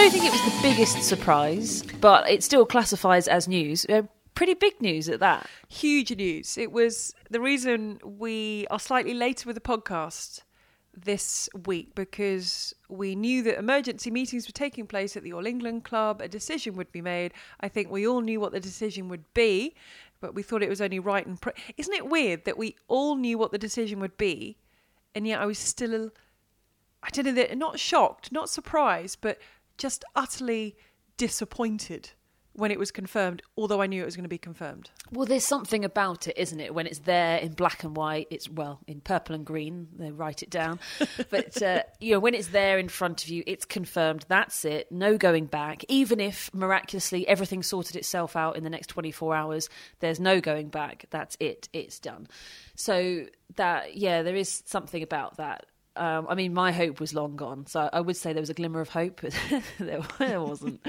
don't think it was the biggest surprise, but it still classifies as news. Uh, pretty big news at that. Huge news. It was the reason we are slightly later with the podcast this week because we knew that emergency meetings were taking place at the All England Club. A decision would be made. I think we all knew what the decision would be, but we thought it was only right and. Pr- Isn't it weird that we all knew what the decision would be, and yet I was still, I don't know, not shocked, not surprised, but just utterly disappointed when it was confirmed, although I knew it was going to be confirmed. Well, there's something about it, isn't it? When it's there in black and white, it's well in purple and green. They write it down, but uh, you know when it's there in front of you, it's confirmed. That's it. No going back. Even if miraculously everything sorted itself out in the next 24 hours, there's no going back. That's it. It's done. So that yeah, there is something about that. Um, I mean, my hope was long gone, so I would say there was a glimmer of hope, there, there wasn't.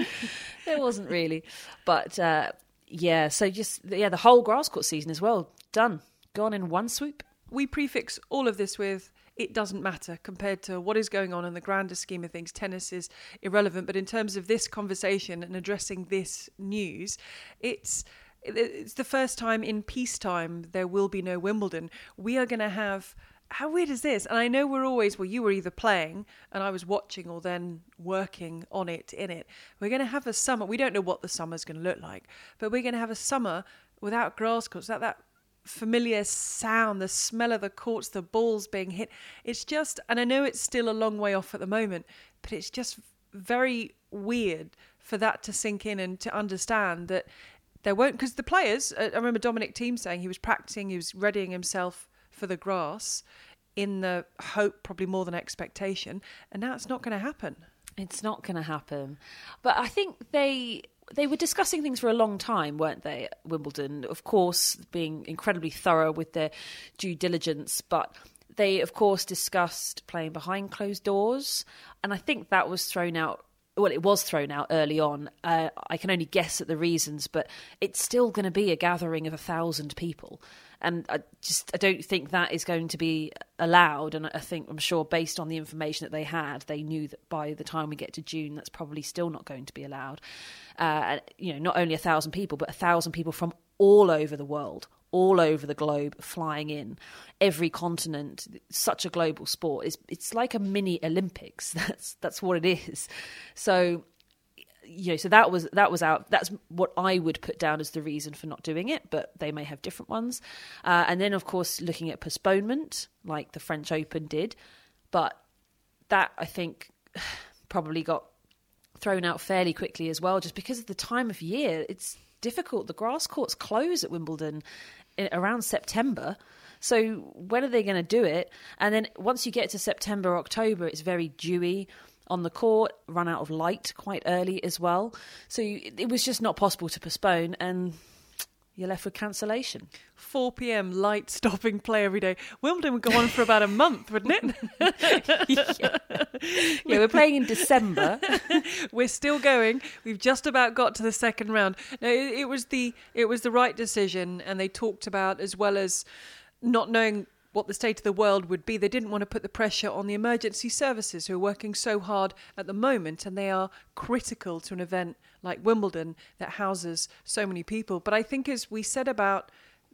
there wasn't really. But uh, yeah, so just yeah, the whole grass court season as well done, gone in one swoop. We prefix all of this with it doesn't matter compared to what is going on in the grander scheme of things. Tennis is irrelevant, but in terms of this conversation and addressing this news, it's it's the first time in peacetime there will be no Wimbledon. We are going to have how weird is this? And I know we're always, well, you were either playing and I was watching or then working on it, in it. We're going to have a summer. We don't know what the summer's going to look like, but we're going to have a summer without grass courts, that, that familiar sound, the smell of the courts, the balls being hit. It's just, and I know it's still a long way off at the moment, but it's just very weird for that to sink in and to understand that there won't, because the players, I remember Dominic Thiem saying he was practicing, he was readying himself for the grass in the hope, probably more than expectation. And now it's not going to happen. It's not going to happen. But I think they they were discussing things for a long time, weren't they? Wimbledon, of course, being incredibly thorough with their due diligence, but they, of course, discussed playing behind closed doors, and I think that was thrown out. Well, it was thrown out early on. Uh, I can only guess at the reasons, but it's still going to be a gathering of a thousand people and I just I don't think that is going to be allowed. And I think I'm sure based on the information that they had, they knew that by the time we get to June, that's probably still not going to be allowed. Uh, you know, not only a thousand people, but a thousand people from all over the world, all over the globe flying in every continent such a global sport it's it's like a mini olympics that's that's what it is so you know, so that was that was out. That's what I would put down as the reason for not doing it, but they may have different ones. Uh, and then, of course, looking at postponement, like the French Open did, but that I think probably got thrown out fairly quickly as well, just because of the time of year. It's difficult. The grass courts close at Wimbledon around September. So when are they going to do it? And then once you get to September, October, it's very dewy on the court, run out of light quite early as well. So it was just not possible to postpone, and you're left with cancellation. 4 p.m. light stopping play every day. Wimbledon would go on for about a month, wouldn't it? yeah. yeah, we're playing in December. we're still going. We've just about got to the second round. No, it, it was the it was the right decision, and they talked about as well as not knowing what the state of the world would be. They didn't want to put the pressure on the emergency services who are working so hard at the moment and they are critical to an event like Wimbledon that houses so many people. But I think, as we said about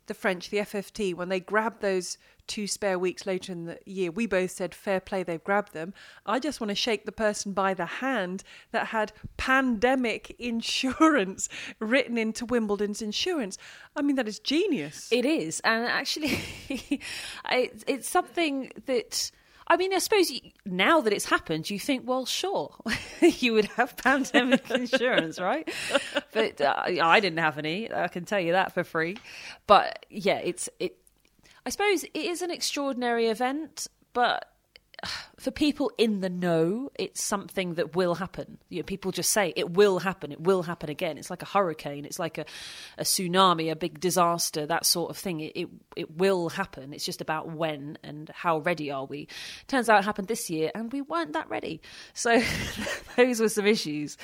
the French, the FFT, when they grabbed those two spare weeks later in the year, we both said, fair play, they've grabbed them. I just want to shake the person by the hand that had pandemic insurance written into Wimbledon's insurance. I mean, that is genius. It is. And actually, it's something that I mean, I suppose now that it's happened, you think, well, sure, you would have pandemic insurance, right? But uh, I didn't have any. I can tell you that for free. But yeah, it's it. I suppose it is an extraordinary event, but for people in the know, it's something that will happen. You know, people just say it will happen. It will happen again. It's like a hurricane. It's like a, a tsunami, a big disaster, that sort of thing. It, it, it will happen. It's just about when and how ready are we. Turns out it happened this year, and we weren't that ready. So those were some issues.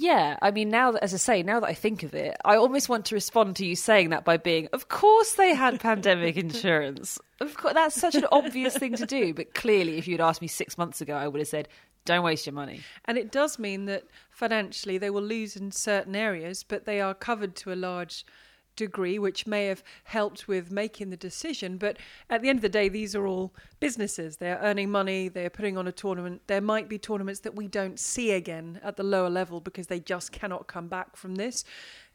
Yeah, I mean, now that, as I say, now that I think of it, I almost want to respond to you saying that by being, of course they had pandemic insurance. Of course, that's such an obvious thing to do. But clearly, if you'd asked me six months ago, I would have said, Don't waste your money. And it does mean that financially they will lose in certain areas, but they are covered to a large degree, which may have helped with making the decision. But at the end of the day, these are all businesses. They're earning money, they're putting on a tournament. There might be tournaments that we don't see again at the lower level because they just cannot come back from this.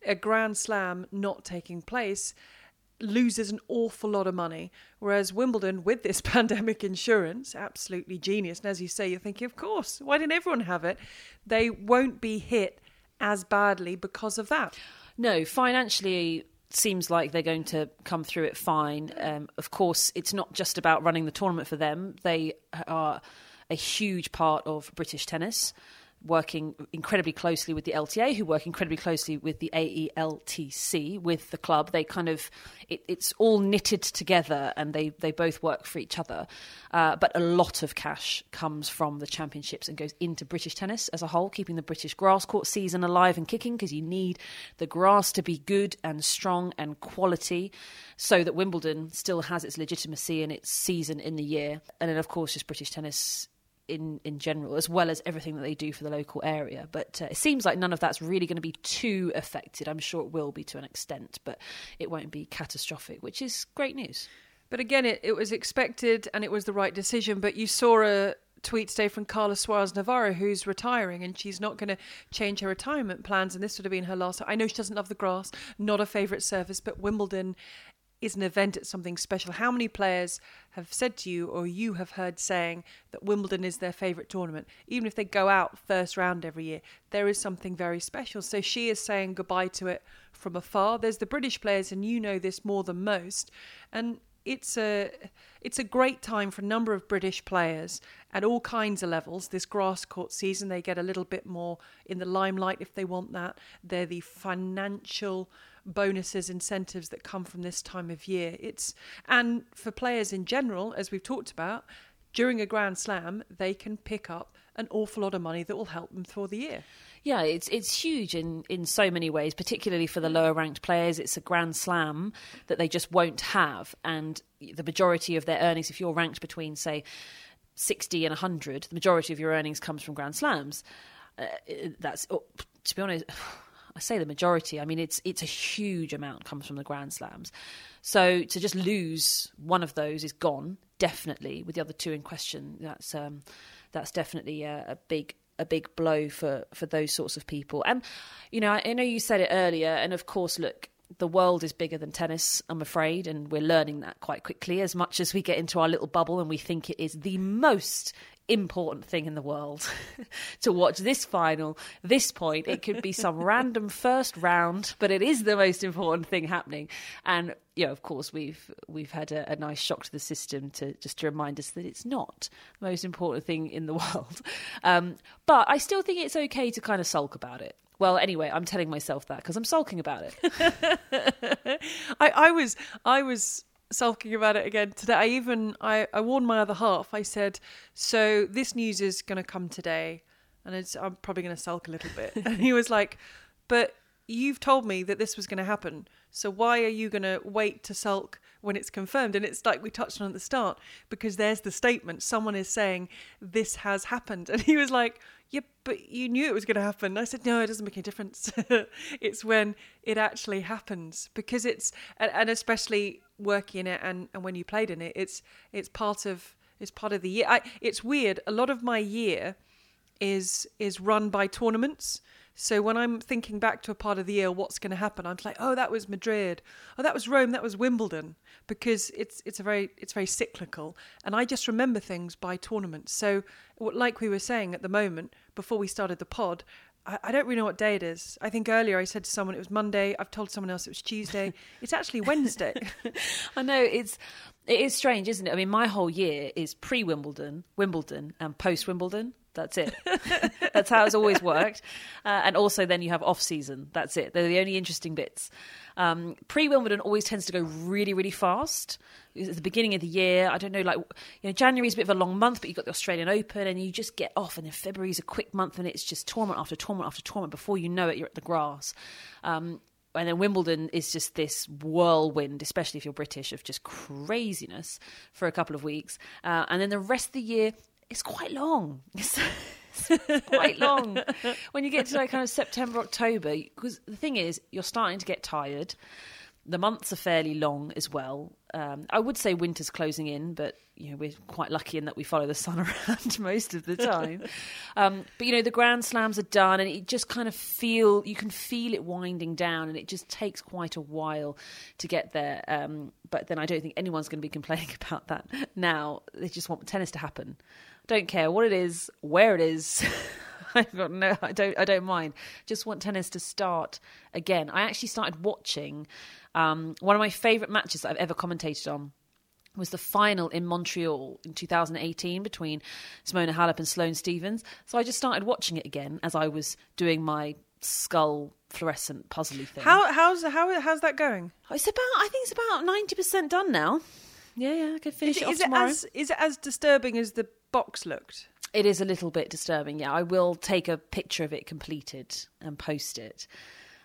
A Grand Slam not taking place loses an awful lot of money. Whereas Wimbledon, with this pandemic insurance, absolutely genius. And as you say, you're thinking, of course, why didn't everyone have it? They won't be hit as badly because of that. No, financially, seems like they're going to come through it fine. Um, of course, it's not just about running the tournament for them. They are a huge part of British tennis working incredibly closely with the LTA, who work incredibly closely with the AELTC, with the club. They kind of, it, it's all knitted together and they, they both work for each other. Uh, but a lot of cash comes from the championships and goes into British tennis as a whole, keeping the British grass court season alive and kicking because you need the grass to be good and strong and quality so that Wimbledon still has its legitimacy and its season in the year. And then, of course, just British tennis in in general, as well as everything that they do for the local area. But uh, it seems like none of that's really going to be too affected. I'm sure it will be to an extent, but it won't be catastrophic, which is great news. But again, it, it was expected and it was the right decision. But you saw a tweet today from Carla Suarez Navarro, who's retiring, and she's not going to change her retirement plans. And this would have been her last. I know she doesn't love the grass, not a favourite surface, but Wimbledon is an event, it's something special. How many players have said to you, or you have heard saying, that Wimbledon is their favourite tournament? Even if they go out first round every year, there is something very special. So she is saying goodbye to it from afar. There's the British players, and you know this more than most. And it's a it's a great time for a number of British players at all kinds of levels. This grass court season, they get a little bit more in the limelight if they want that. They're the financial bonuses, incentives that come from this time of year. It's and for players in general, as we've talked about, during a Grand Slam, they can pick up an awful lot of money that will help them for the year. Yeah, it's it's huge in, in so many ways, particularly for the lower ranked players. It's a grand slam that they just won't have, and the majority of their earnings, if you're ranked between say sixty and hundred, the majority of your earnings comes from grand slams. Uh, that's oh, to be honest. I say the majority. I mean, it's it's a huge amount comes from the Grand Slams. So to just lose one of those is gone definitely. With the other two in question, that's um, that's definitely a, a big a big blow for for those sorts of people. And you know, I know you said it earlier, and of course, look, the world is bigger than tennis, I'm afraid, and we're learning that quite quickly. As much as we get into our little bubble and we think it is the most important thing in the world to watch this final, this point. It could be some random first round, but it is the most important thing happening. And yeah, of course, we've we've had a, a, nice shock to the system to just to remind us that it's not the most important thing in the world. Um, but I still think it's okay to kind of sulk about it. Well, anyway, I'm telling myself that because I'm sulking about it. I, I was I was sulking about it again today. I even I, I warned my other half. I said, "So this news is going to come today, and it's, I'm probably going to sulk a little bit." and he was like, "But you've told me that this was going to happen. So why are you going to wait to sulk when it's confirmed?" And it's like we touched on at the start because there's the statement. Someone is saying this has happened, and he was like, yeah, but you knew it was going to happen. I said, no, it doesn't make any difference. it's when it actually happens because it's, and, especially working in it and, and when you played in it, it's, it's part of, it's part of the year. I, it's weird. A lot of my year is, is run by tournaments. So when I'm thinking back to a part of the year, what's going to happen? I'm like, oh, that was Madrid, oh, that was Rome, that was Wimbledon, because it's it's a very it's very cyclical, and I just remember things by tournaments. So, like we were saying at the moment before we started the pod, I, I don't really know what day it is. I think earlier I said to someone it was Monday. I've told someone else it was Tuesday. it's actually Wednesday. I know it's it is strange, isn't it? I mean, my whole year is pre Wimbledon, Wimbledon, and post Wimbledon. That's it. That's how it's always worked. Uh, and also, then you have off season. That's it. They're the only interesting bits. Um, Pre Wimbledon always tends to go really, really fast. At the beginning of the year, I don't know, like you know, January is a bit of a long month, but you've got the Australian Open, and you just get off. And then February is a quick month, and it's just tournament after tournament after tournament. Before you know it, you're at the grass. Um, and then Wimbledon is just this whirlwind, especially if you're British, of just craziness for a couple of weeks. Uh, and then the rest of the year, it's quite long. it's quite long. when you get to like kind of September, October, because the thing is, you're starting to get tired. The months are fairly long as well. Um, I would say winter's closing in, but you know we're quite lucky in that we follow the sun around most of the time. um, but you know the Grand Slams are done, and it just kind of feel you can feel it winding down, and it just takes quite a while to get there. Um, but then I don't think anyone's going to be complaining about that now. They just want tennis to happen. Don't care what it is, where it is. I've got no, I don't, I don't mind. Just want tennis to start again. I actually started watching um, one of my favourite matches that I've ever commentated on was the final in Montreal in 2018 between Simona Halep and Sloane Stevens. So I just started watching it again as I was doing my skull fluorescent puzzly thing. How how's how how's that going? It's about I think it's about ninety percent done now. Yeah, yeah, I could finish Is, it off is it tomorrow. as is it as disturbing as the box looked? It is a little bit disturbing. Yeah, I will take a picture of it completed and post it.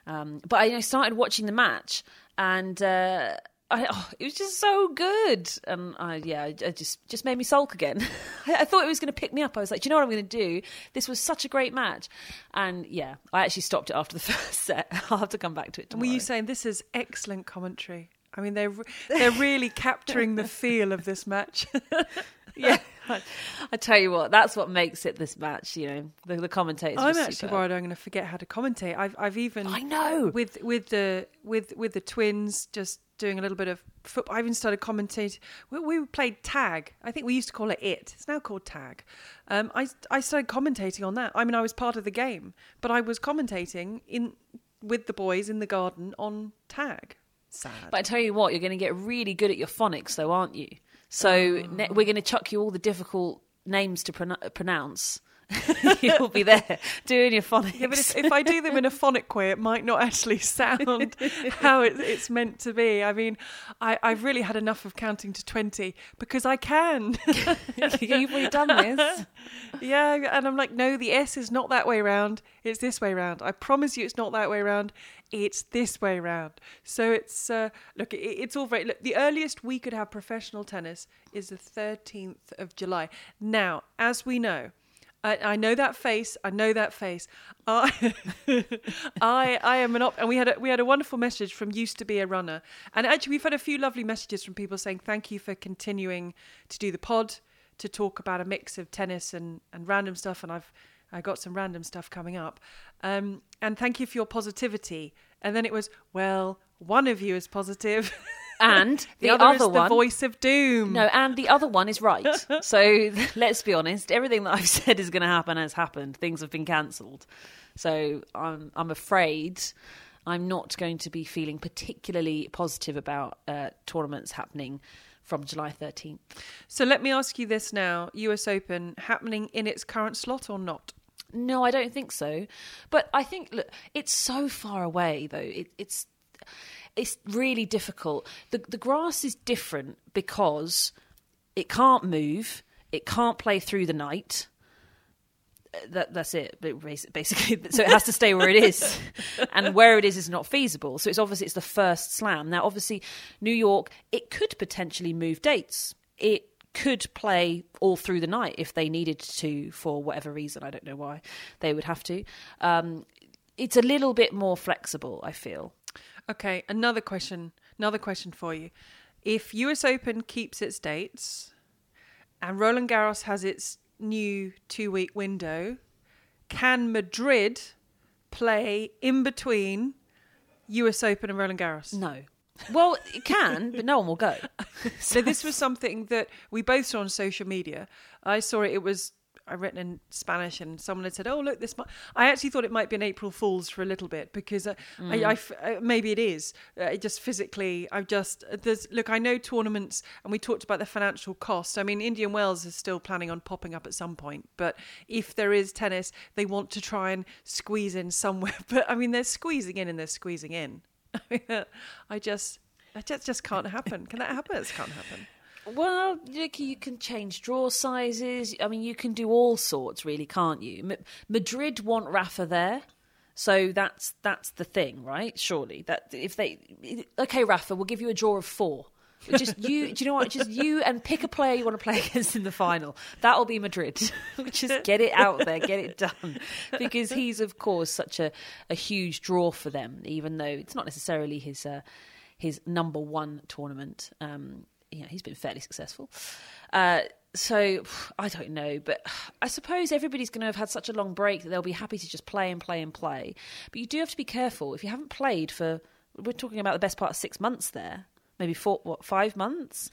Um, but I, I started watching the match, and uh, I, oh, it was just so good. And I, yeah, it it just just made me sulk again. I, I thought it was going to pick me up. I was like, do you know what I'm going to do? This was such a great match, and yeah, I actually stopped it after the first set. I'll have to come back to it Tomorrow. Were you saying this is excellent commentary? I mean, they're they're really capturing the feel of this match. yeah. I tell you what, that's what makes it this match. You know, the, the commentators. I'm actually superb. worried I'm going to forget how to commentate. I've I've even I know. with with the with with the twins just doing a little bit of football. I even started commentating. We, we played tag. I think we used to call it it. It's now called tag. Um, I I started commentating on that. I mean, I was part of the game, but I was commentating in with the boys in the garden on tag. Sad. But I tell you what, you're going to get really good at your phonics, though, aren't you? So oh. ne- we're going to chuck you all the difficult names to pron- pronounce. You'll be there doing your phonics. Yeah, but if, if I do them in a phonic way, it might not actually sound how it, it's meant to be. I mean, I, I've really had enough of counting to 20 because I can. You've already done this. yeah, and I'm like, no, the S is not that way round. It's this way round. I promise you it's not that way round. It's this way round. So it's, uh, look, it, it's all very, look, the earliest we could have professional tennis is the 13th of July. Now, as we know, I, I know that face. I know that face. I, I, I am an op, and we had a, we had a wonderful message from used to be a runner, and actually we've had a few lovely messages from people saying thank you for continuing to do the pod to talk about a mix of tennis and and random stuff, and I've I got some random stuff coming up, um, and thank you for your positivity. And then it was well, one of you is positive. And the, the other, is other the voice of doom. No, and the other one is right. So let's be honest. Everything that I've said is going to happen has happened. Things have been cancelled. So I'm I'm afraid I'm not going to be feeling particularly positive about uh, tournaments happening from July 13th. So let me ask you this now: U.S. Open happening in its current slot or not? No, I don't think so. But I think look, it's so far away though. It, it's it's really difficult. The the grass is different because it can't move. It can't play through the night. Uh, That that's it. But Basically, so it has to stay where it is, and where it is is not feasible. So it's obviously it's the first slam. Now, obviously, New York it could potentially move dates. It could play all through the night if they needed to for whatever reason. I don't know why they would have to. Um, it's a little bit more flexible. I feel. Okay, another question. Another question for you: If U.S. Open keeps its dates, and Roland Garros has its new two-week window, can Madrid play in between U.S. Open and Roland Garros? No. Well, it can, but no one will go. So this was something that we both saw on social media. I saw it. It was I written in Spanish, and someone had said, "Oh, look, this." Might... I actually thought it might be an April Fool's for a little bit because uh, I, I f- uh, maybe it is. Uh, it just physically, I've just there's look. I know tournaments, and we talked about the financial cost. I mean, Indian Wells is still planning on popping up at some point, but if there is tennis, they want to try and squeeze in somewhere. But I mean, they're squeezing in and they're squeezing in. I mean, I just. Just, just can't happen. Can that happen? It can't happen. Well, can- you can change draw sizes. I mean, you can do all sorts, really, can't you? Madrid want Rafa there, so that's that's the thing, right? Surely that if they okay, Rafa, we'll give you a draw of four. Just you. Do you know what? Just you and pick a player you want to play against in the final. That'll be Madrid. just get it out there, get it done, because he's of course such a, a huge draw for them. Even though it's not necessarily his uh, his number one tournament. Um, you know, he's been fairly successful. Uh, so I don't know, but I suppose everybody's going to have had such a long break that they'll be happy to just play and play and play. But you do have to be careful if you haven't played for. We're talking about the best part of six months there, maybe four, what, five months,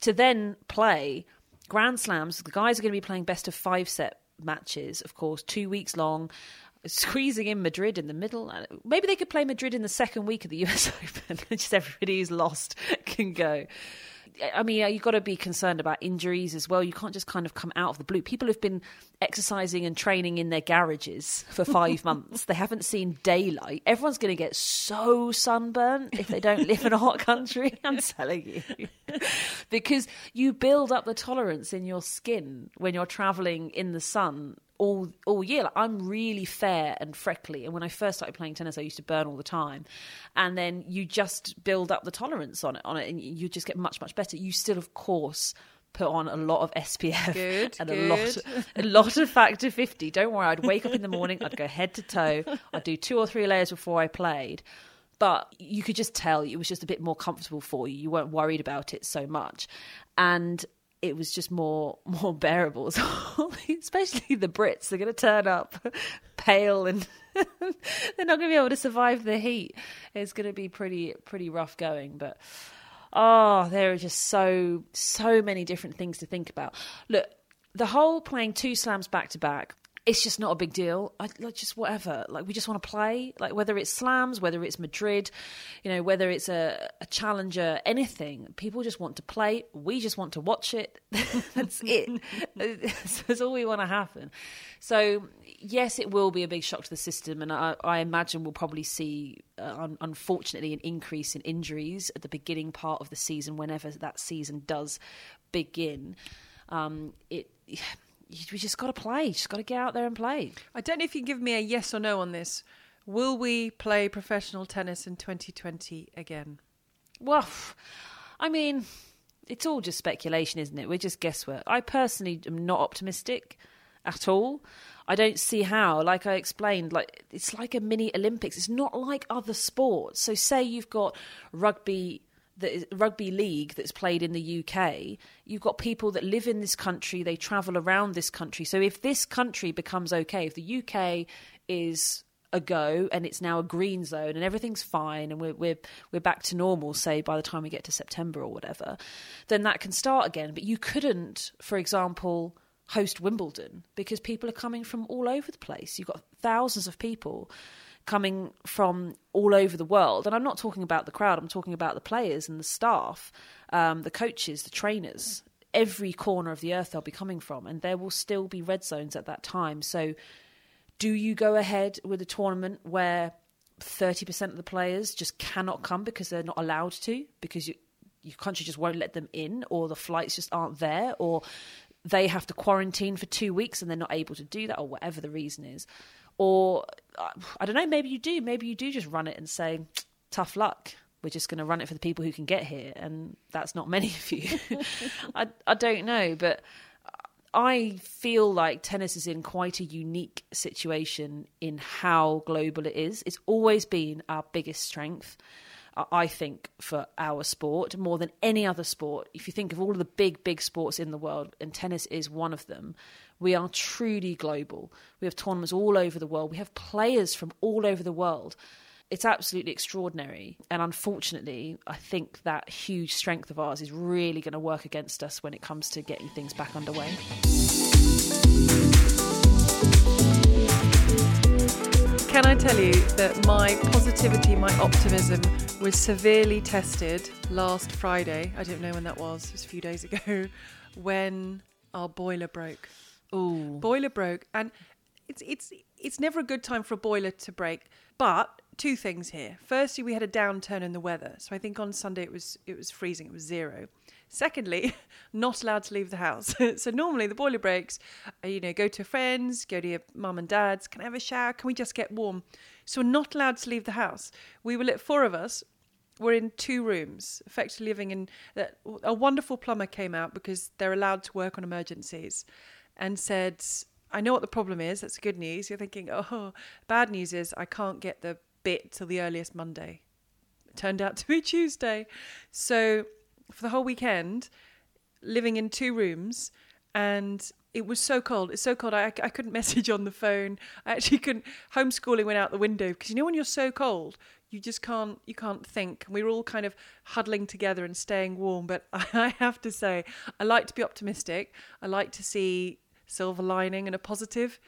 to then play Grand Slams. The guys are going to be playing best of five set matches, of course, two weeks long squeezing in Madrid in the middle. Maybe they could play Madrid in the second week of the US Open. Just everybody who's lost can go. I mean, you've got to be concerned about injuries as well. You can't just kind of come out of the blue. People have been exercising and training in their garages for five months. They haven't seen daylight. Everyone's going to get so sunburnt if they don't live in a hot country. I'm telling you. because you build up the tolerance in your skin when you're traveling in the sun all all year. Like, I'm really fair and freckly, and when I first started playing tennis, I used to burn all the time. And then you just build up the tolerance on it, on it, and you just get much much better. You still, of course. Put on a lot of SPF good, and good. a lot, a lot of factor fifty. Don't worry, I'd wake up in the morning, I'd go head to toe, I'd do two or three layers before I played, but you could just tell it was just a bit more comfortable for you. You weren't worried about it so much, and it was just more more bearable. Especially the Brits, they're going to turn up pale and they're not going to be able to survive the heat. It's going to be pretty pretty rough going, but oh, there are just so so many different things to think about. Look, the whole playing two slams back to back it's just not a big deal. I like just whatever. Like we just want to play. Like whether it's slams, whether it's Madrid, you know, whether it's a, a challenger, anything. People just want to play. We just want to watch it. That's it. That's all we want to happen. So yes, it will be a big shock to the system, and I, I imagine we'll probably see, uh, un- unfortunately, an increase in injuries at the beginning part of the season, whenever that season does begin. Um, it we just got to play. Just got to get out there and play. I don't know if you can give me a yes or no on this. Will we play professional tennis in 2020 again? Well, I mean, it's all just speculation, isn't it? We're just guesswork. I personally am not optimistic at all. I don't see how. Like I explained, like it's like a mini Olympics. It's not like other sports. So say you've got rugby the rugby league that's played in the UK, you've got people that live in this country, they travel around this country. So if this country becomes okay, if the UK is a go and it's now a green zone and everything's fine and we're we're we're back to normal say by the time we get to September or whatever then that can start again but you couldn't for example host Wimbledon because people are coming from all over the place you've got thousands of people coming from all over the world. And I'm not talking about the crowd, I'm talking about the players and the staff, um, the coaches, the trainers. Every corner of the earth they'll be coming from, and there will still be red zones at that time. So, do you go ahead with a tournament where 30% of the players just cannot come because they're not allowed to, because you, your country just won't let them in, or the flights just aren't there, or they have to quarantine for two weeks and they're not able to do that, or whatever the reason is? Or uh, I don't know, maybe you do. Maybe you do just run it and say, tough luck. We're just going to run it for the people who can get here. And that's not many of you. I, I don't know. But I feel like tennis is in quite a unique situation in how global it is. It's always been our biggest strength. Uh, I think, for our sport more than any other sport. If you think of all of the big, big sports in the world, and tennis is one of them, we are truly global. We have tournaments all over the world. We have players from all over the world. It's absolutely extraordinary. And unfortunately, I think that huge strength of ours is really going to work against us when it comes to getting things back underway. Can I tell you that my positivity, my optimism was severely tested last Friday? I don't know when that was, it was a few days ago, when our boiler broke. Ooh. Boiler broke, and it's it's it's never a good time for a boiler to break. But two things here. Firstly, we had a downturn in the weather, so I think on Sunday it was it was freezing. It was zero. Secondly, not allowed to leave the house. so normally the boiler breaks. Uh, you know, go to friends, go to your mum and dad's. Can I have a shower? Can we just get warm? So we're not allowed to leave the house. We were four of us were in two rooms, effectively living in. A wonderful plumber came out because they're allowed to work on emergencies, and said, "I know what the problem is. That's good news." You're thinking, "Oh, bad news is I can't get the bit till the earliest Monday." It turned out to be Tuesday, so for the whole weekend, living in two rooms, and it was so cold. It's so cold. I, I couldn't message on the phone. I actually couldn't. Homeschooling went out the window because you know when you're so cold, you just can't you can't think. We were all kind of huddling together and staying warm. But I have to say, I like to be optimistic. I like to see silver lining and a positive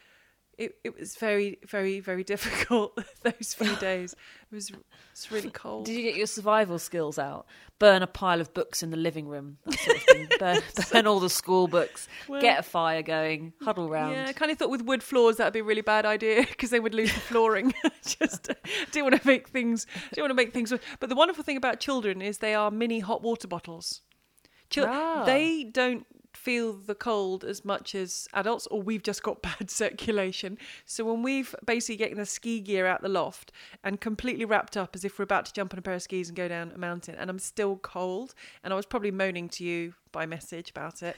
it, it was very, very, very difficult those few days. It was it's really cold. Did you get your survival skills out? Burn a pile of books in the living room, that sort of thing. burn, burn all the school books. Well, get a fire going. Huddle round. Yeah, I kind of thought with wood floors that'd be a really bad idea because they would lose the flooring. Just uh, didn't want to make things. Didn't want to make things. But the wonderful thing about children is they are mini hot water bottles. Chil- ah. They don't feel the cold as much as adults, or we've just got bad circulation. So when we've basically getting the ski gear out the loft and completely wrapped up as if we're about to jump on a pair of skis and go down a mountain, and I'm still cold, and I was probably moaning to you by message about it.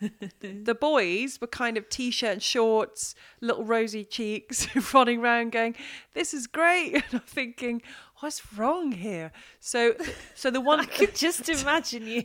the boys were kind of t-shirt and shorts, little rosy cheeks, running around going, "This is great," and I'm thinking, what's wrong here? So, so the one I could just imagine you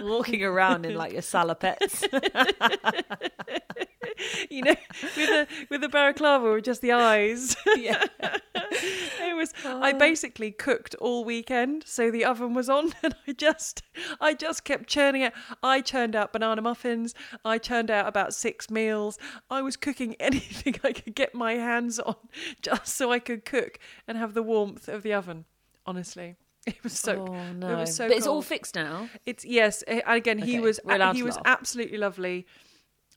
walking around in like your salopettes. you know, with a with a balaclava or just the eyes. Yeah. it was oh. I basically cooked all weekend, so the oven was on and I just I just kept churning it. I churned out banana muffins, I churned out about six meals. I was cooking anything I could get my hands on just so I could cook and have the warmth of the oven, honestly. It was so. Oh no! It was so. But it's all fixed now. It's yes. Eh, again, okay, he was he was absolutely lovely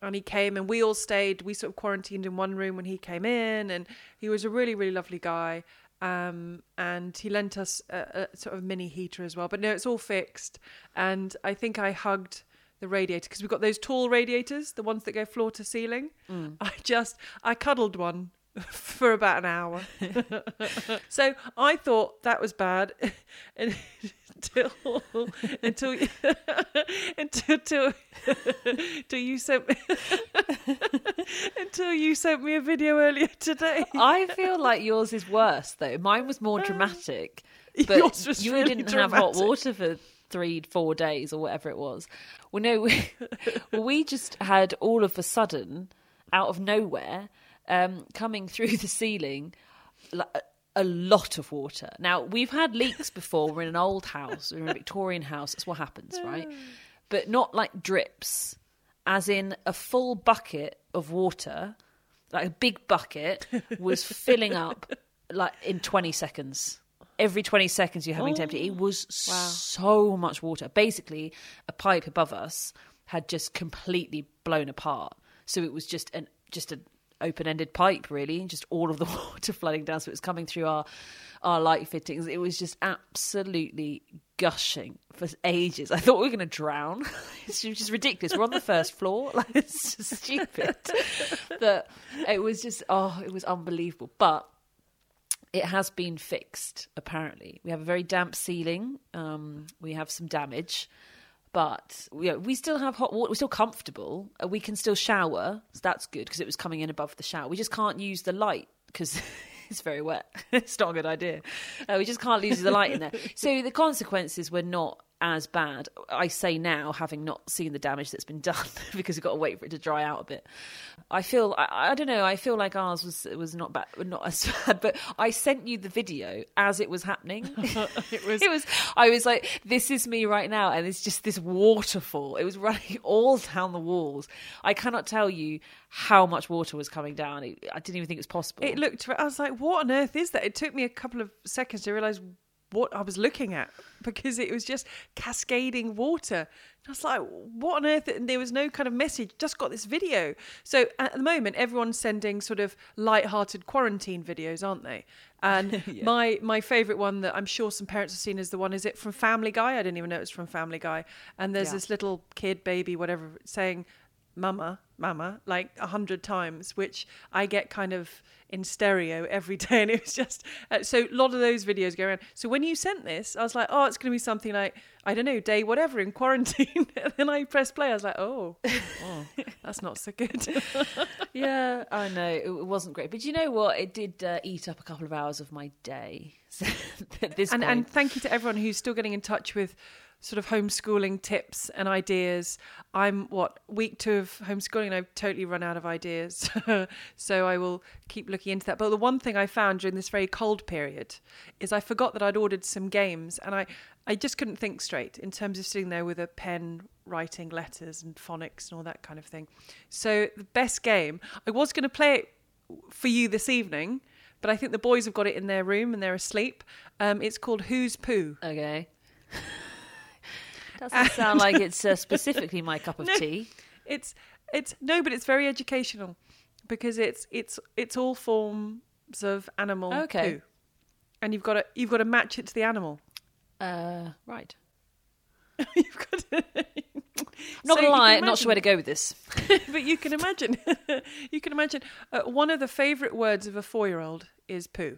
and he came and we all stayed we sort of quarantined in one room when he came in and he was a really really lovely guy. Um, and he lent us a, a, sort of mini heater as well but no it's all fixed. And i think i hugged the radiator because we've got those tall radiators the ones that go floor to ceiling. Mm. i just i cuddled one for about an hour so i thought that was bad until until until until, until you sent me until you sent me a video earlier today. I feel like yours is worse though. Mine was more um, dramatic, but you really didn't dramatic. have hot water for three, four days or whatever it was. Well, no, we, we just had all of a sudden, out of nowhere, um, coming through the ceiling. Like, a lot of water. Now, we've had leaks before. We're in an old house, we're in a Victorian house. That's what happens, right? But not like drips, as in a full bucket of water, like a big bucket, was filling up like in 20 seconds. Every 20 seconds you're having oh, to empty. It was wow. so much water. Basically, a pipe above us had just completely blown apart. So it was just an just a open-ended pipe really just all of the water flooding down so it was coming through our our light fittings. It was just absolutely gushing for ages. I thought we were going to drown. It's just ridiculous. We're on the first floor. Like it's just stupid. But it was just oh it was unbelievable. But it has been fixed apparently. We have a very damp ceiling. Um, we have some damage but you know, we still have hot water. We're still comfortable. Uh, we can still shower. So that's good because it was coming in above the shower. We just can't use the light because it's very wet. it's not a good idea. Uh, we just can't use the light in there. So the consequences were not as bad. I say now, having not seen the damage that's been done, because we've got to wait for it to dry out a bit. I feel I, I, don't know. I feel like ours was was not bad, not as bad. But I sent you the video as it was happening. it was. it was. I was like, "This is me right now," and it's just this waterfall. It was running all down the walls. I cannot tell you how much water was coming down. I didn't even think it was possible. It looked. I was like, "What on earth is that?" It took me a couple of seconds to realize what I was looking at because it was just cascading water. And I was like, what on earth? And there was no kind of message, just got this video. So at the moment, everyone's sending sort of light-hearted quarantine videos, aren't they? And yeah. my my favourite one that I'm sure some parents have seen is the one, is it from Family Guy? I didn't even know it was from Family Guy. And there's yeah. this little kid, baby, whatever, saying, mama, mama, like a hundred times, which I get kind of in stereo every day. And it was just, uh, so a lot of those videos go around. So when you sent this, I was like, oh, it's going to be something like, I don't know, day whatever in quarantine. and then I pressed play. I was like, oh, oh that's not so good. yeah, I know. It wasn't great. But you know what? It did uh, eat up a couple of hours of my day. So at this and, and thank you to everyone who's still getting in touch with sort of homeschooling tips and ideas. I'm what week two of homeschooling, and I've totally run out of ideas. so I will keep looking into that. But the one thing I found during this very cold period is I forgot that I'd ordered some games, and I I just couldn't think straight in terms of sitting there with a pen writing letters and phonics and all that kind of thing. So the best game I was going to play it for you this evening. But I think the boys have got it in their room and they're asleep. Um, it's called Whose Poo. Okay. Doesn't sound like it's uh, specifically my cup of No. tea. It's it's no, but it's very educational because it's it's it's all forms of animal Okay. poo, and you've got to you've got to match it to the animal. Uh, right. you've got to. Not So gonna lie, can not sure where to go with this. but you can imagine, you can imagine. Uh, one of the favourite words of a four-year-old is poo.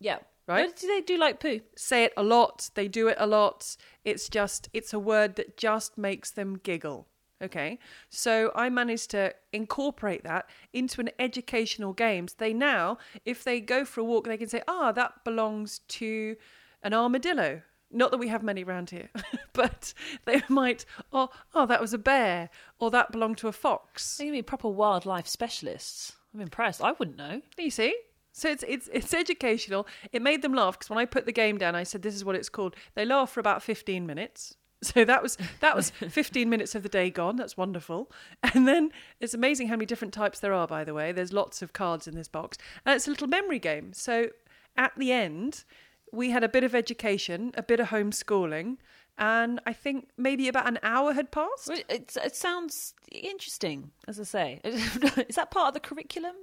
Yeah. Right? What do they do like poo? Say it a lot. They do it a lot. It's just it's a word that just makes them giggle. Okay, so I managed to incorporate that into an educational games. They now, if they go for a walk, they can say, "Ah, that belongs to an armadillo." Not that we have many around here, but they might, oh, oh, that was a bear, or that belonged to a fox. They can be proper wildlife specialists. I'm impressed. I wouldn't know. You see? So it's it's it's educational. It made them laugh because when I put the game down, I said this is what it's called. They laughed for about fifteen minutes. So that was that was fifteen minutes of the day gone. That's wonderful. And then it's amazing how many different types there are. By the way, there's lots of cards in this box, and it's a little memory game. So at the end, we had a bit of education, a bit of homeschooling, and I think maybe about an hour had passed. It, it sounds interesting, as I say. Is that part of the curriculum?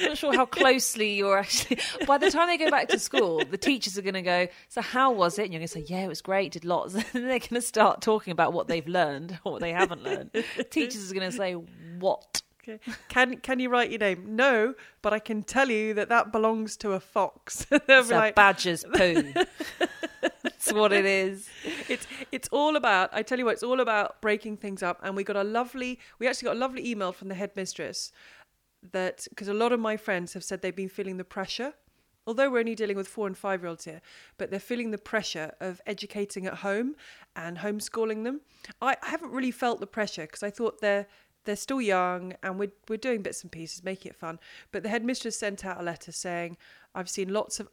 I'm not sure how closely you're actually. By the time they go back to school, the teachers are going to go, So, how was it? And you're going to say, Yeah, it was great, did lots. And they're going to start talking about what they've learned or what they haven't learned. teachers are going to say, What? Okay. Can can you write your name? No, but I can tell you that that belongs to a fox. It's be a badger's poo. That's what it is. it's it's all about. I tell you what, it's all about breaking things up. And we got a lovely. We actually got a lovely email from the headmistress that because a lot of my friends have said they've been feeling the pressure. Although we're only dealing with four and five year olds here, but they're feeling the pressure of educating at home and homeschooling them. I, I haven't really felt the pressure because I thought they're they're still young and we're, we're doing bits and pieces, making it fun. But the headmistress sent out a letter saying, I've seen lots of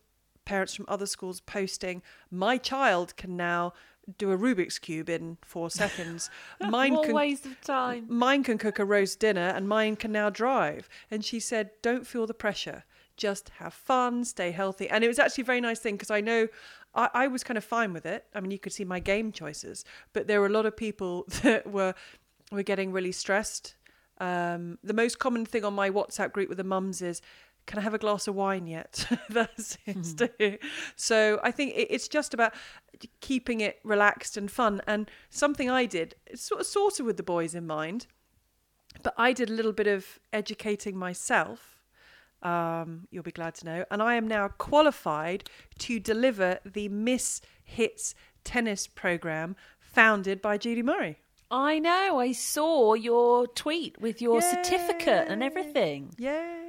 parents from other schools posting, my child can now do a Rubik's Cube in four seconds. Mine what can waste of time. mine can cook a roast dinner and mine can now drive. And she said, don't feel the pressure. Just have fun, stay healthy. And it was actually a very nice thing because I know I, I was kind of fine with it. I mean, you could see my game choices, but there were a lot of people that were were getting really stressed. Um, the most common thing on my WhatsApp group with the mums is, can I have a glass of wine yet? that seems to. So I think it, it's just about keeping it relaxed and fun. And something I did, it's sort of, sort of with the boys in mind, but I did a little bit of educating myself. Um, you'll be glad to know. And I am now qualified to deliver the Miss Hits tennis program founded by Judy Murray. I know. I saw your tweet with your certificate and everything. Yay!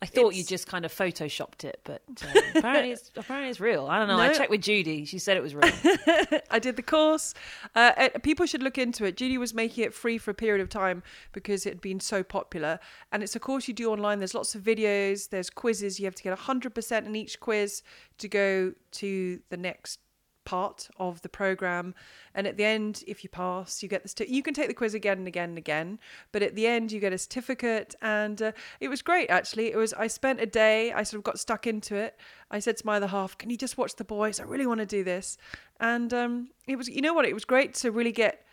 I thought you just kind of photoshopped it, but uh, apparently, it's, apparently it's real. I don't know. I checked with Judy; she said it was real. I did the course. Uh, uh, people should look into it. Judy was making it free for a period of time because it had been so popular. And it's a course you do online. There's lots of videos, there's quizzes. You have to get 100% in each quiz to go to the next part of the program. And at the end, if you pass, you get this. you can take the quiz again and again and again. But at the end, you get a certificate, and uh, it was great actually. It was I spent a day. I sort of got stuck into it. I said to my other half, "Can you just watch the boys? I really want to do this." And um, it was you know what? It was great to really get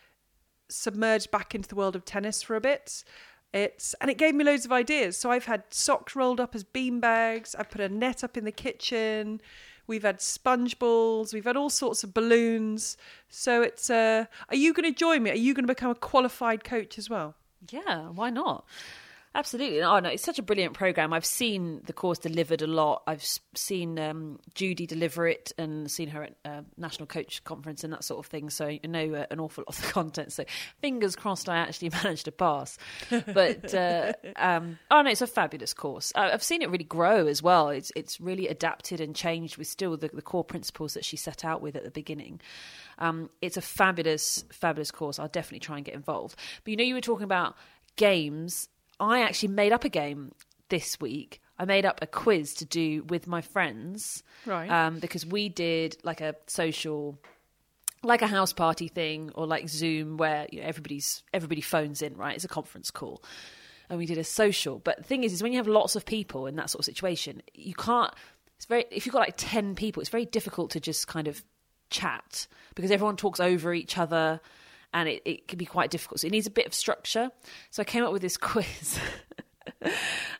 submerged back into the world of tennis for a bit. It's and it gave me loads of ideas. So I've had socks rolled up as bean bags. I've put a net up in the kitchen. We've had sponge balls, we've had all sorts of balloons. So it's. Uh, are you going to join me? Are you going to become a qualified coach as well? Yeah, why not? Absolutely. Oh no, it's such a brilliant program. I've seen the course delivered a lot. I've seen um, Judy deliver it and seen her at uh, National Coach Conference and that sort of thing. So I know uh, an awful lot of the content. So fingers crossed, I actually managed to pass. But uh, um, oh no, it's a fabulous course. I've seen it really grow as well. It's it's really adapted and changed with still the, the core principles that she set out with at the beginning. Um, it's a fabulous, fabulous course. I'll definitely try and get involved. But you know, you were talking about games. I actually made up a game this week. I made up a quiz to do with my friends, Right. Um, because we did like a social, like a house party thing, or like Zoom, where you know, everybody's everybody phones in. Right, it's a conference call, and we did a social. But the thing is, is when you have lots of people in that sort of situation, you can't. It's very if you've got like ten people, it's very difficult to just kind of chat because everyone talks over each other and it, it can be quite difficult. So it needs a bit of structure. So I came up with this quiz. uh, and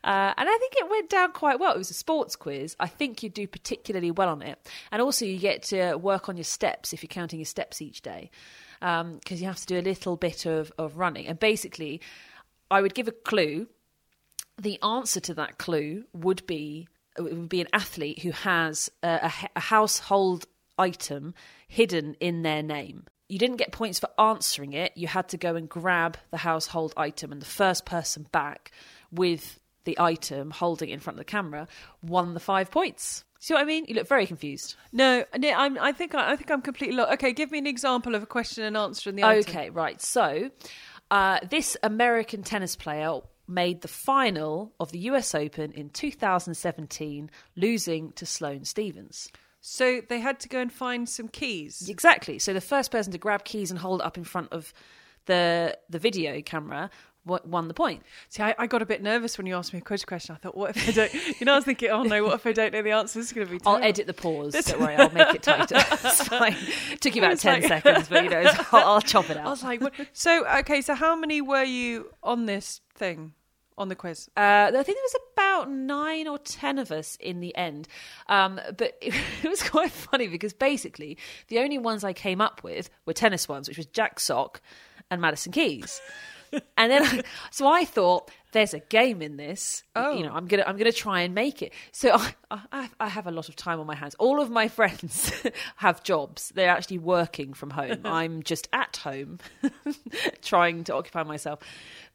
I think it went down quite well. It was a sports quiz. I think you do particularly well on it. And also, you get to work on your steps if you're counting your steps each day, because you have to do a little bit of, of running. And basically, I would give a clue. The answer to that clue would be it would be an athlete who has a, a, a household item hidden in their name. You didn't get points for answering it. You had to go and grab the household item, and the first person back with the item holding it in front of the camera won the five points. See what I mean? You look very confused. no, no, I'm. I think. I, I think I'm completely. lost. okay, give me an example of a question and answer in the item. Okay, right. So, uh, this American tennis player made the final of the US Open in 2017, losing to Sloane Stevens. So they had to go and find some keys. Exactly. So the first person to grab keys and hold it up in front of the the video camera won the point. See, I, I got a bit nervous when you asked me a quiz question. I thought, what if I don't? You know, I was thinking, oh no, what if I don't know the answer? This is going to be. I'll edit the pause. Don't worry, I'll make it tighter. fine. Took you about ten like- seconds, but you know, I'll, I'll chop it out. I was like, what? so okay, so how many were you on this thing, on the quiz? Uh, I think there was about nine or ten of us in the end. Um, but it, it was quite funny because basically the only ones I came up with were tennis ones, which was Jack Sock and Madison Keys. and then, I, so I thought, there's a game in this. Oh. You know, I'm gonna I'm gonna try and make it. So I, I I have a lot of time on my hands. All of my friends have jobs. They're actually working from home. I'm just at home, trying to occupy myself.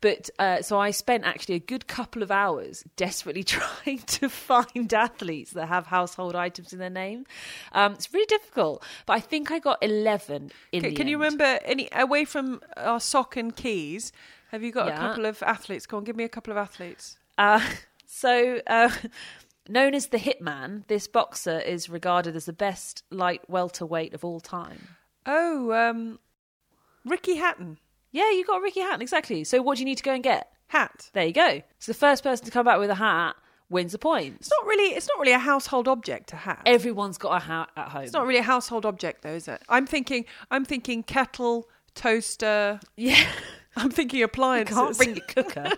But uh, so I spent actually a good couple of hours desperately trying to find athletes that have household items in their name. Um, it's really difficult, but I think I got eleven in Can, you remember any away from our sock and keys? Have you got a couple of athletes? Come on, give me a couple of athletes. Uh, so, uh, known as the Hitman, this boxer is regarded as the best light welterweight of all time. Oh, um, Ricky Hatton. Yeah, you got a Ricky Hatton, exactly. So, what do you need to go and get? Hat. There you go. So, the first person to come back with a hat wins a point. It's not really. It's not really a household object. A hat. Everyone's got a hat at home. It's not really a household object, though, is it? I'm thinking. I'm thinking kettle, toaster. yeah, I'm thinking you appliances. can't bring your cooker,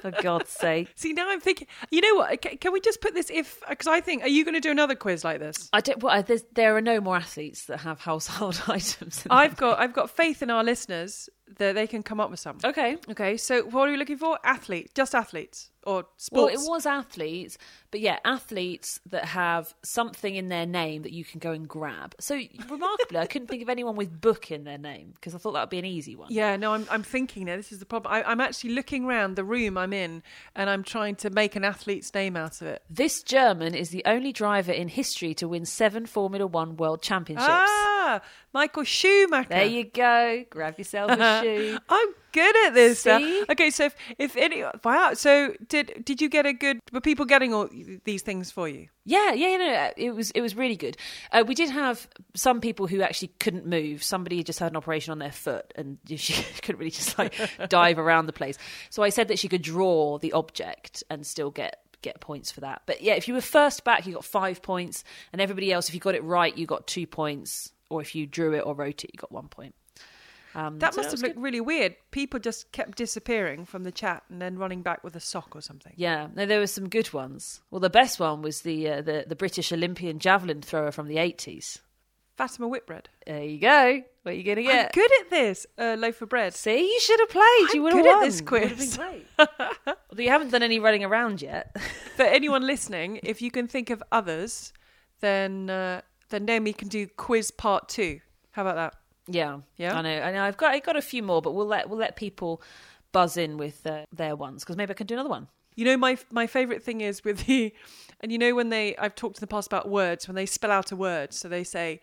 for God's sake. See, now I'm thinking. You know what? Can, can we just put this? If because I think, are you going to do another quiz like this? I don't. Well, there are no more athletes that have household items. I've got. I've got faith in our listeners that they can come up with some. okay. Okay, so what are we looking for? Athlete, just athletes or sports? Well, it was athletes, but yeah, athletes that have something in their name that you can go and grab. So remarkably, I couldn't think of anyone with book in their name because I thought that would be an easy one. Yeah, no, I'm, I'm thinking now. This is the problem. I, I'm actually looking around the room I'm in, and I'm trying to make an athlete's name out of it. This German is the only driver in history to win seven Formula One World Championships. Ah, Michael Schumacher. There you go. Grab yourself a I'm good at this. See? Okay, so if, if any wow, so did did you get a good? Were people getting all these things for you? Yeah, yeah, no, no, it was it was really good. Uh, we did have some people who actually couldn't move. Somebody just had an operation on their foot, and she couldn't really just like dive around the place. So I said that she could draw the object and still get get points for that. But yeah, if you were first back, you got five points, and everybody else, if you got it right, you got two points, or if you drew it or wrote it, you got one point. Um, That so must have looked good. really weird. People just kept disappearing from the chat and then running back with a sock or something. Yeah, no, there were some good ones. Well, the best one was the uh, the the British Olympian javelin thrower from the eighties. Fatima Whitbread. There you go. What are you going to I'm get? good at this. Uh, loaf of bread. See, you should have played. I'm you would have good at won. this It would have quiz. been great. Although you haven't done any running around yet. For anyone listening, if you can think of others, then uh, then Naomi can do quiz part two. How about that? Yeah, Yeah? I know. I know. I've got I got a few more, but we'll let we'll let people buzz in with uh, their ones because maybe I can do another one. You know, my my favorite thing is with the, and you know when they I've talked in the past about words when they spell out a word, so they say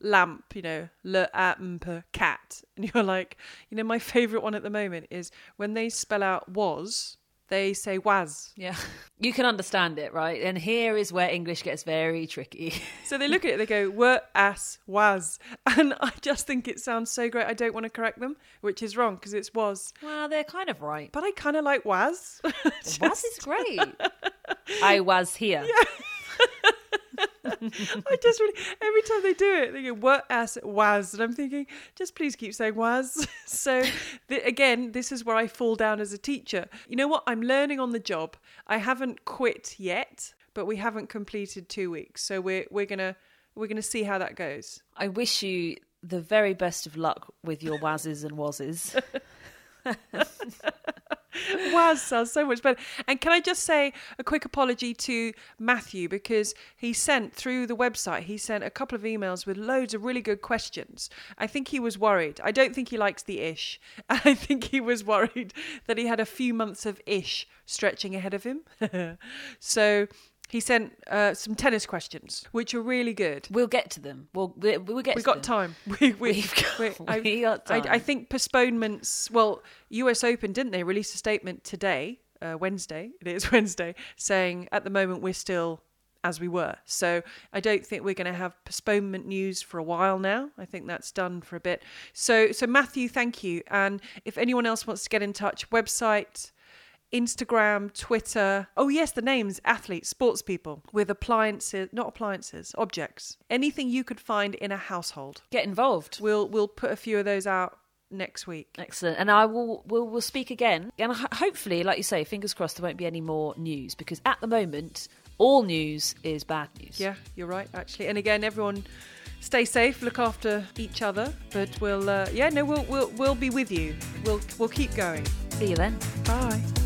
lamp, you know, le amp cat, and you're like, you know, my favorite one at the moment is when they spell out was, they say was. Yeah, you can understand it, right? And here is where English gets very tricky. So they look at it, they go were as was, and I just think it sounds so great. I don't want to correct them, which is wrong because it's was, well, they're kind of right. but I kind of like was. Was is great. I was here. I just really every time they do it, they go what as was, and I'm thinking, just please keep saying was. so again, this is where I fall down as a teacher. You know what? I'm learning on the job. I haven't quit yet, but we haven't completed two weeks, so we're we're gonna we're gonna see how that goes. I wish you the very best of luck with your wazzes and wazzes. was sounds so much better. And can I just say a quick apology to Matthew because he sent through the website, he sent a couple of emails with loads of really good questions. I think he was worried. I don't think he likes the ish. I think he was worried that he had a few months of ish stretching ahead of him. so he sent uh, some tennis questions, which are really good. We'll get to them. We'll we, we'll get. We to got them. time. We, we, We've got- we- I, we got I, I think postponements. Well, US Open didn't they release a statement today, uh, Wednesday? It is Wednesday, saying at the moment we're still as we were. So I don't think we're going to have postponement news for a while now. I think that's done for a bit. So so Matthew, thank you. And if anyone else wants to get in touch, website. Instagram, Twitter. Oh, yes, the names athletes, sports people with appliances, not appliances, objects. Anything you could find in a household. Get involved. We'll we'll put a few of those out next week. Excellent. And I will we'll, we'll speak again. And hopefully, like you say, fingers crossed, there won't be any more news because at the moment, all news is bad news. Yeah, you're right, actually. And again, everyone, stay safe, look after each other. But we'll, uh, yeah, no, we'll we'll we'll be with you. We'll we'll keep going. See you then. Bye.